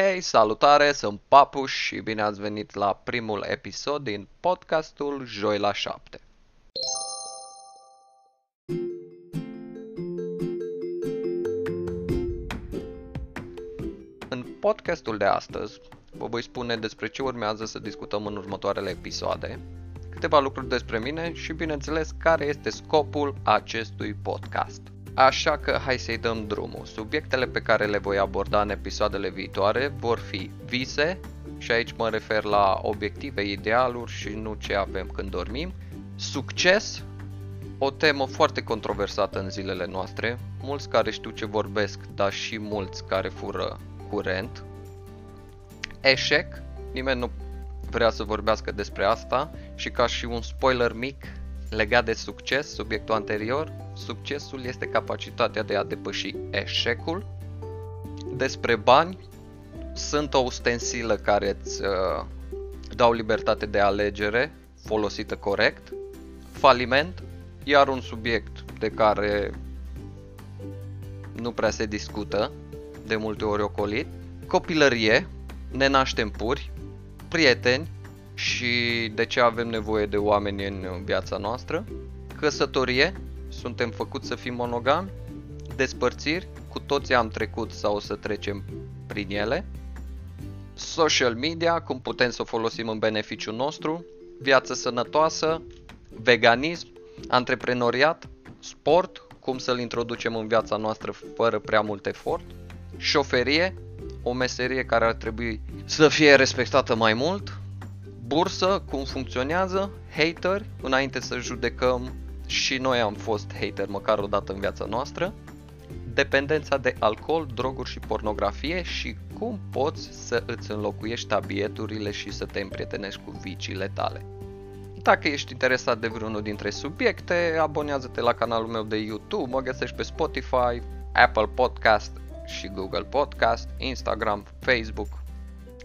Hei, salutare, sunt Papuș și bine ați venit la primul episod din podcastul Joi la 7. În podcastul de astăzi vă voi spune despre ce urmează să discutăm în următoarele episoade, câteva lucruri despre mine și bineînțeles care este scopul acestui podcast. Așa că hai să-i dăm drumul. Subiectele pe care le voi aborda în episoadele viitoare vor fi vise, și aici mă refer la obiective, idealuri și nu ce avem când dormim, succes, o temă foarte controversată în zilele noastre, mulți care știu ce vorbesc, dar și mulți care fură curent, eșec, nimeni nu vrea să vorbească despre asta. Și ca și un spoiler mic legat de succes, subiectul anterior, succesul este capacitatea de a depăși eșecul. Despre bani, sunt o ustensilă care îți uh, dau libertate de alegere folosită corect. Faliment, iar un subiect de care nu prea se discută, de multe ori ocolit. Copilărie, ne naștem puri, prieteni și de ce avem nevoie de oameni în viața noastră. Căsătorie, suntem făcuți să fim monogami, despărțiri, cu toții am trecut sau o să trecem prin ele, social media, cum putem să o folosim în beneficiul nostru, viață sănătoasă, veganism, antreprenoriat, sport, cum să-l introducem în viața noastră fără prea mult efort, șoferie, o meserie care ar trebui să fie respectată mai mult, bursă, cum funcționează, hater, înainte să judecăm și noi am fost hater măcar o dată în viața noastră, dependența de alcool, droguri și pornografie și cum poți să îți înlocuiești tabieturile și să te împrietenești cu viciile tale. Dacă ești interesat de vreunul dintre subiecte, abonează-te la canalul meu de YouTube, mă găsești pe Spotify, Apple Podcast și Google Podcast, Instagram, Facebook.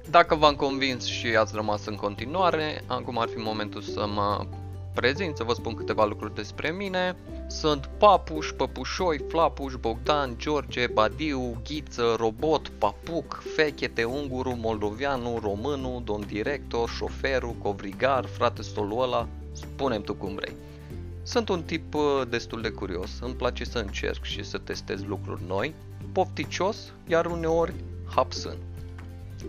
Dacă v-am convins și ați rămas în continuare, acum ar fi momentul să mă prezint, să vă spun câteva lucruri despre mine. Sunt Papuș, Păpușoi, Flapuș, Bogdan, George, Badiu, Ghiță, Robot, Papuc, Fechete, Unguru, Moldoveanu, Românu, Domn Director, Șoferul, Covrigar, frate Stoluăla, spunem tu cum vrei. Sunt un tip uh, destul de curios, îmi place să încerc și să testez lucruri noi, pofticios, iar uneori hapsân.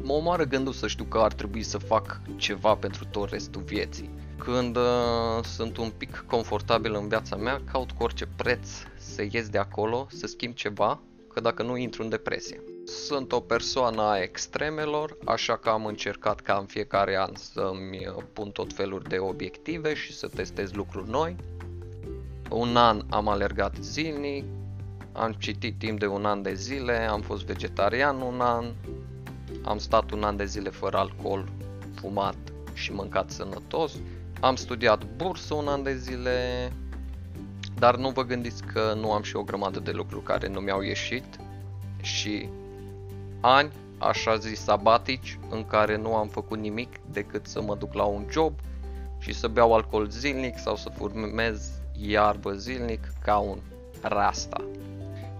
Mă omoară gândul să știu că ar trebui să fac ceva pentru tot restul vieții când uh, sunt un pic confortabil în viața mea, caut cu orice preț să ies de acolo, să schimb ceva, că dacă nu intru în depresie. Sunt o persoană a extremelor, așa că am încercat ca în fiecare an să-mi uh, pun tot felul de obiective și să testez lucruri noi. Un an am alergat zilnic, am citit timp de un an de zile, am fost vegetarian un an, am stat un an de zile fără alcool, fumat și mâncat sănătos, am studiat bursă un an de zile, dar nu vă gândiți că nu am și o grămadă de lucruri care nu mi-au ieșit. Și ani, așa zis, sabatici în care nu am făcut nimic decât să mă duc la un job și să beau alcool zilnic sau să furmez iarbă zilnic ca un rasta.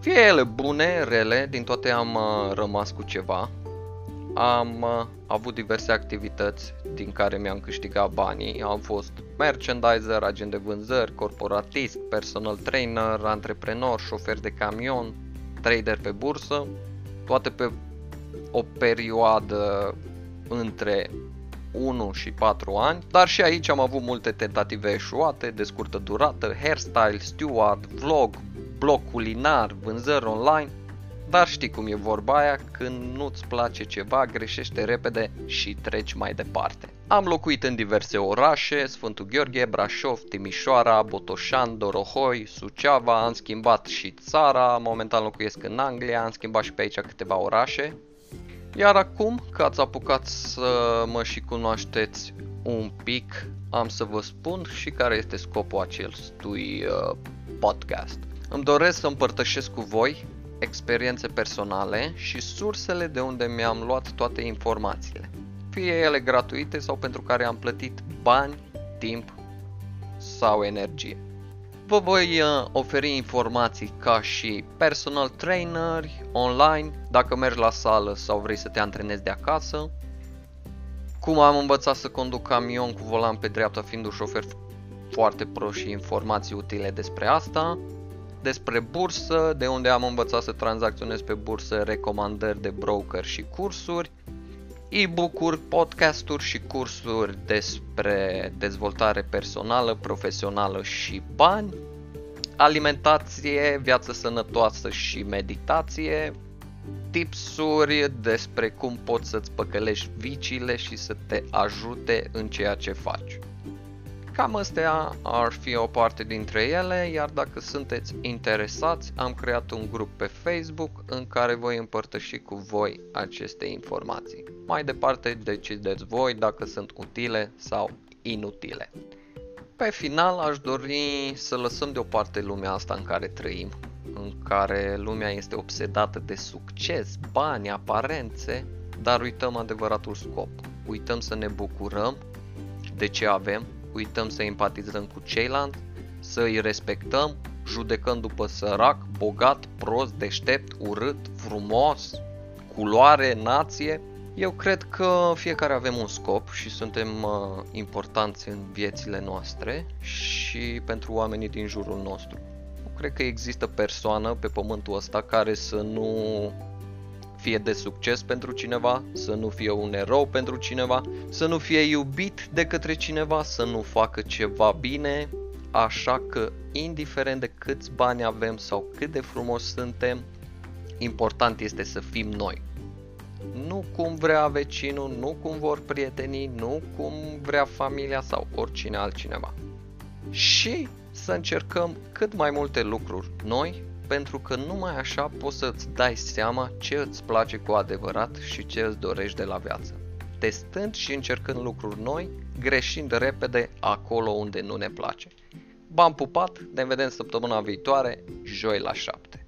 Fie ele bune, rele, din toate am uh, rămas cu ceva am uh, avut diverse activități din care mi-am câștigat banii. Am fost merchandiser, agent de vânzări, corporatist, personal trainer, antreprenor, șofer de camion, trader pe bursă, toate pe o perioadă între 1 și 4 ani, dar și aici am avut multe tentative eșuate de scurtă durată, hairstyle, steward, vlog, blog culinar, vânzări online – dar știi cum e vorba aia, când nu-ți place ceva, greșește repede și treci mai departe. Am locuit în diverse orașe, Sfântul Gheorghe, Brașov, Timișoara, Botoșan, Dorohoi, Suceava, am schimbat și țara, momentan locuiesc în Anglia, am schimbat și pe aici câteva orașe. Iar acum că ați apucat să mă și cunoașteți un pic, am să vă spun și care este scopul acestui uh, podcast. Îmi doresc să împărtășesc cu voi experiențe personale și sursele de unde mi-am luat toate informațiile, fie ele gratuite sau pentru care am plătit bani, timp sau energie. Vă voi uh, oferi informații ca și personal trainer online, dacă mergi la sală sau vrei să te antrenezi de acasă, cum am învățat să conduc camion cu volan pe dreapta fiind un șofer foarte pro și informații utile despre asta, despre bursă, de unde am învățat să tranzacționez pe bursă, recomandări de broker și cursuri, e-book-uri, podcasturi și cursuri despre dezvoltare personală, profesională și bani, alimentație, viață sănătoasă și meditație, tipsuri despre cum poți să-ți păcălești viciile și să te ajute în ceea ce faci. Cam astea ar fi o parte dintre ele, iar dacă sunteți interesați, am creat un grup pe Facebook în care voi împărtăși cu voi aceste informații. Mai departe decideți voi dacă sunt utile sau inutile. Pe final aș dori să lăsăm deoparte lumea asta în care trăim, în care lumea este obsedată de succes, bani, aparențe, dar uităm adevăratul scop. Uităm să ne bucurăm de ce avem, uităm să empatizăm cu ceilalți, să îi respectăm, judecând după sărac, bogat, prost, deștept, urât, frumos, culoare, nație. Eu cred că fiecare avem un scop și suntem uh, importanți în viețile noastre și pentru oamenii din jurul nostru. Nu cred că există persoană pe pământul ăsta care să nu fie de succes pentru cineva, să nu fie un erou pentru cineva, să nu fie iubit de către cineva, să nu facă ceva bine, așa că indiferent de câți bani avem sau cât de frumos suntem, important este să fim noi. Nu cum vrea vecinul, nu cum vor prietenii, nu cum vrea familia sau oricine altcineva. Și să încercăm cât mai multe lucruri noi pentru că numai așa poți să-ți dai seama ce îți place cu adevărat și ce îți dorești de la viață. Testând și încercând lucruri noi, greșind repede acolo unde nu ne place. B-am pupat, ne vedem săptămâna viitoare, joi la 7.